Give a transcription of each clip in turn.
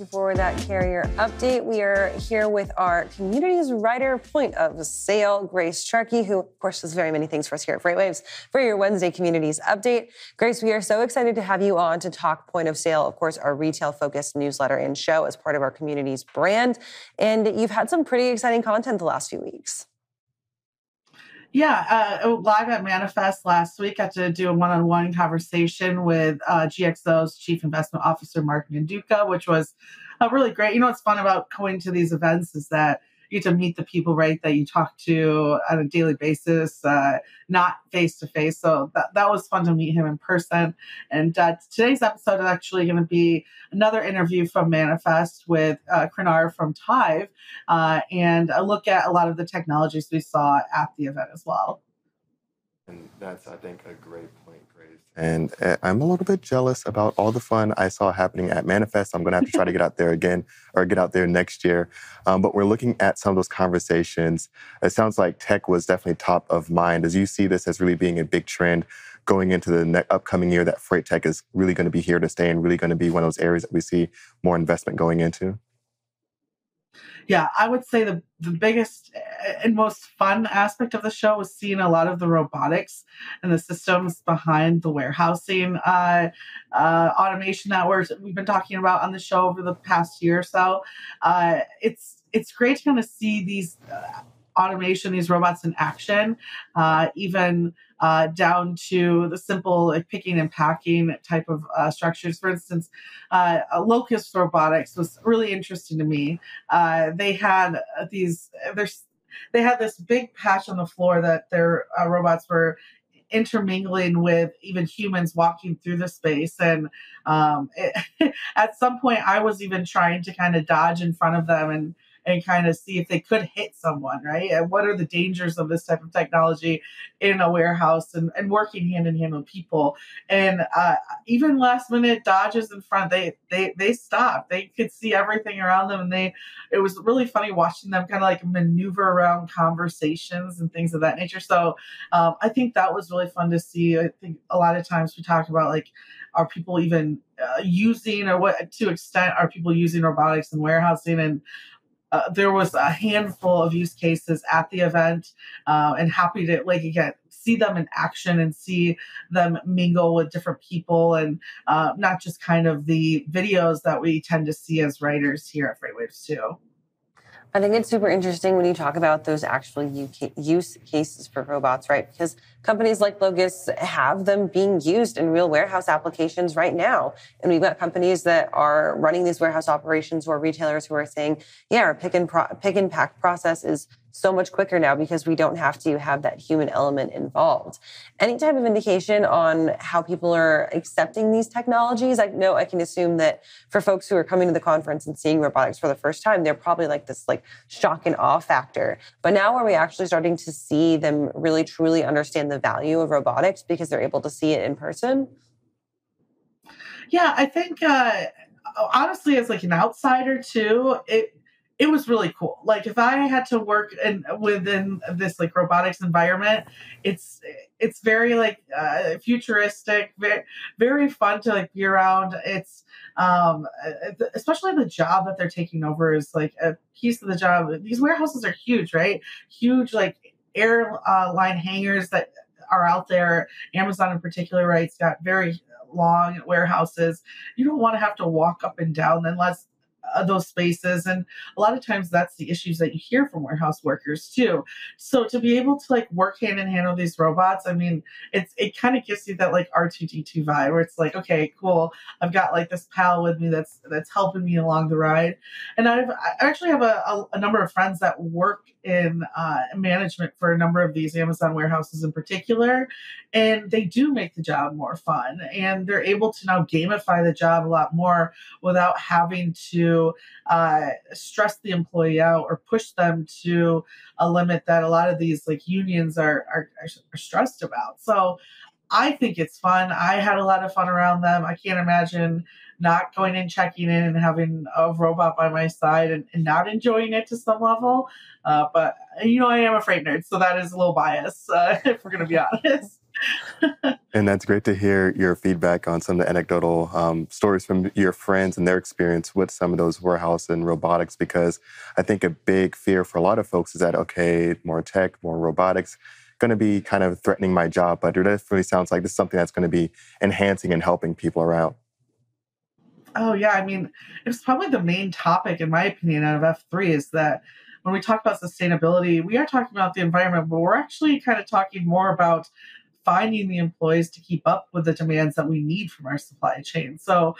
you for that carrier update. We are here with our communities writer point of sale, Grace Sharkey, who, of course, does very many things for us here at FreightWaves for your Wednesday communities update. Grace, we are so excited to have you on to talk point of sale, of course, our retail focused newsletter and show as part of our community's brand. And you've had some pretty exciting content the last few weeks. Yeah, uh, live at Manifest last week, got to do a one-on-one conversation with uh, GXO's Chief Investment Officer Mark Manduca, which was uh, really great. You know what's fun about going to these events is that get to meet the people right that you talk to on a daily basis, uh, not face to face. So that, that was fun to meet him in person. And uh, today's episode is actually going to be another interview from Manifest with uh, Krenar from Tive uh, and a look at a lot of the technologies we saw at the event as well. And that's, I think, a great point, Grace. And uh, I'm a little bit jealous about all the fun I saw happening at Manifest. I'm going to have to try to get out there again or get out there next year. Um, but we're looking at some of those conversations. It sounds like tech was definitely top of mind. As you see this as really being a big trend going into the ne- upcoming year, that freight tech is really going to be here to stay and really going to be one of those areas that we see more investment going into yeah, I would say the the biggest and most fun aspect of the show was seeing a lot of the robotics and the systems behind the warehousing uh, uh, automation that we're, we've been talking about on the show over the past year or so. Uh, it's it's great to kind of see these uh, automation, these robots in action, uh, even uh, down to the simple like picking and packing type of uh, structures. For instance, uh, Locus Robotics was really interesting to me. Uh, they had these, there's, they had this big patch on the floor that their uh, robots were intermingling with even humans walking through the space. And um, it, at some point, I was even trying to kind of dodge in front of them and and kind of see if they could hit someone, right? And what are the dangers of this type of technology in a warehouse and, and working hand in hand with people. And uh, even last minute dodges in front, they they they stopped. They could see everything around them, and they it was really funny watching them kind of like maneuver around conversations and things of that nature. So um, I think that was really fun to see. I think a lot of times we talk about like are people even uh, using or what to extent are people using robotics in warehousing and uh, there was a handful of use cases at the event uh, and happy to like again see them in action and see them mingle with different people and uh, not just kind of the videos that we tend to see as writers here at freightwaves too I think it's super interesting when you talk about those actual use cases for robots, right? Because companies like Locus have them being used in real warehouse applications right now. And we've got companies that are running these warehouse operations or retailers who are saying, yeah, our pick and, pro- pick and pack process is so much quicker now because we don't have to have that human element involved. Any type of indication on how people are accepting these technologies? I know I can assume that for folks who are coming to the conference and seeing robotics for the first time, they're probably like this like shock and awe factor. But now are we actually starting to see them really truly understand the value of robotics because they're able to see it in person? Yeah, I think uh, honestly, as like an outsider too, it it was really cool. Like if I had to work in within this like robotics environment, it's it's very like uh, futuristic, very very fun to like be around. It's um especially the job that they're taking over is like a piece of the job. These warehouses are huge, right? Huge like airline hangars that are out there. Amazon in particular, right? It's got very long warehouses. You don't want to have to walk up and down unless uh, Uh, those spaces. And a lot of times that's the issues that you hear from warehouse workers too. So to be able to like work hand in hand with these robots i mean it's it kind of gives you that like r2d2 vibe where it's like okay cool. I've got like this pal with me that's that's helping me along the ride. And i've i actually have a, a, a number of friends that work in uh, management for a number of these amazon warehouses in particular and they do make the job more fun and they're able to now gamify the job a lot more without having to uh, stress the employee out or push them to a limit that a lot of these like unions are, are, are stressed about. So I think it's fun. I had a lot of fun around them. I can't imagine not going and checking in and having a robot by my side and, and not enjoying it to some level. Uh, but you know, I am a freight nerd, so that is a little bias uh, if we're going to be honest. and that's great to hear your feedback on some of the anecdotal um, stories from your friends and their experience with some of those warehouse and robotics. Because I think a big fear for a lot of folks is that okay, more tech, more robotics, going to be kind of threatening my job. But it definitely sounds like this is something that's going to be enhancing and helping people around. Oh yeah, I mean, it's probably the main topic, in my opinion, out of F3 is that when we talk about sustainability, we are talking about the environment, but we're actually kind of talking more about finding the employees to keep up with the demands that we need from our supply chain. So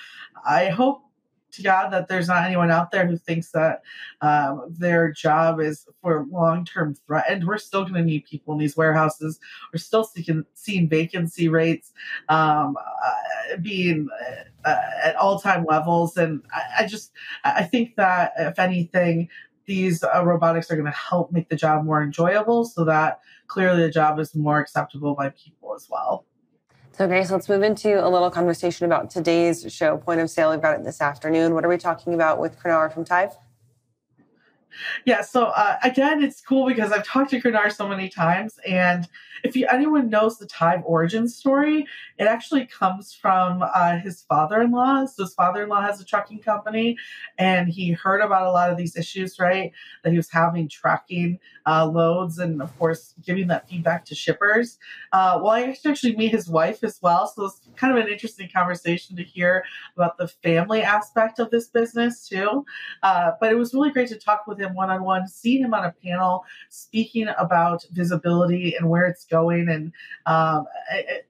I hope to God that there's not anyone out there who thinks that um, their job is for long term threatened. We're still going to need people in these warehouses. We're still seeing, seeing vacancy rates um, uh, being uh, at all time levels. And I, I, just, I think that if anything, these uh, robotics are going to help make the job more enjoyable so that clearly the job is more acceptable by people as well. So, Grace, let's move into a little conversation about today's show, Point of Sale. We've got it this afternoon. What are we talking about with Krenar from Tive? Yeah, so uh, again, it's cool because I've talked to Krenar so many times, and if you, anyone knows the Tive origin story, it actually comes from uh, his father-in-law. So his father-in-law has a trucking company, and he heard about a lot of these issues, right? That he was having tracking uh, loads, and of course, giving that feedback to shippers. Uh, well, I actually meet his wife as well, so it's kind of an interesting conversation to hear about the family aspect of this business too. Uh, but it was really great to talk with him one on one, see him on a panel speaking about visibility and where it's going. And um,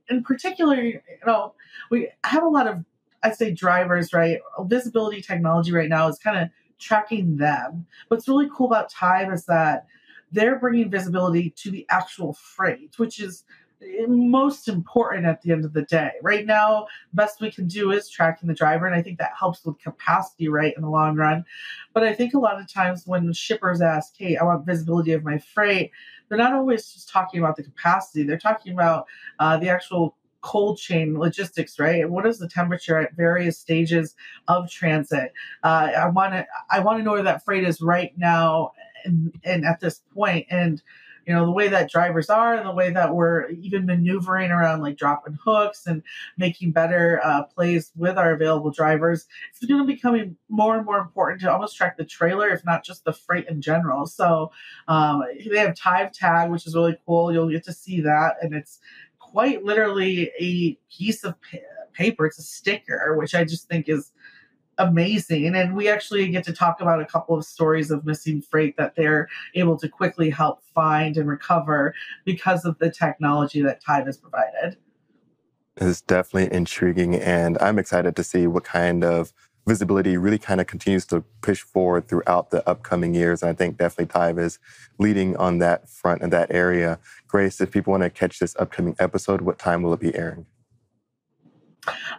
in particular, you know, we have a lot of, I'd say, drivers, right? Visibility technology right now is kind of tracking them. What's really cool about Tive is that they're bringing visibility to the actual freight, which is most important at the end of the day. Right now, best we can do is tracking the driver, and I think that helps with capacity, right, in the long run. But I think a lot of times when shippers ask, "Hey, I want visibility of my freight," they're not always just talking about the capacity. They're talking about uh, the actual cold chain logistics, right? What is the temperature at various stages of transit? Uh, I want to I want to know where that freight is right now and, and at this point, and you know the way that drivers are and the way that we're even maneuvering around like dropping hooks and making better uh, plays with our available drivers it's going to be becoming more and more important to almost track the trailer if not just the freight in general. So um, they have Tive tag which is really cool. You'll get to see that and it's quite literally a piece of paper. It's a sticker which i just think is amazing. And we actually get to talk about a couple of stories of missing freight that they're able to quickly help find and recover because of the technology that Tive has provided. It's definitely intriguing, and I'm excited to see what kind of visibility really kind of continues to push forward throughout the upcoming years. And I think definitely Tive is leading on that front in that area. Grace, if people want to catch this upcoming episode, what time will it be airing?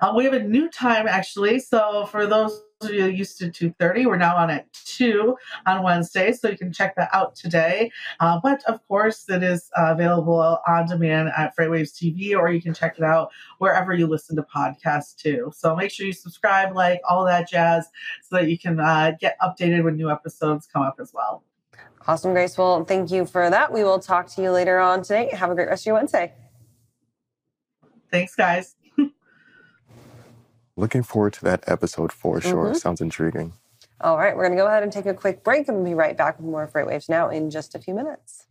Uh, we have a new time actually. So for those of you used to 2.30 we're now on at 2 on wednesday so you can check that out today. Uh, but of course it is uh, available on demand at freightwaves tv or you can check it out wherever you listen to podcasts too. So make sure you subscribe like all that jazz so that you can uh, get updated when new episodes come up as well. Awesome grace. Well thank you for that. We will talk to you later on today. Have a great rest of your wednesday. Thanks guys Looking forward to that episode for sure. Mm-hmm. Sounds intriguing. All right, we're going to go ahead and take a quick break and we'll be right back with more Freightwaves now in just a few minutes.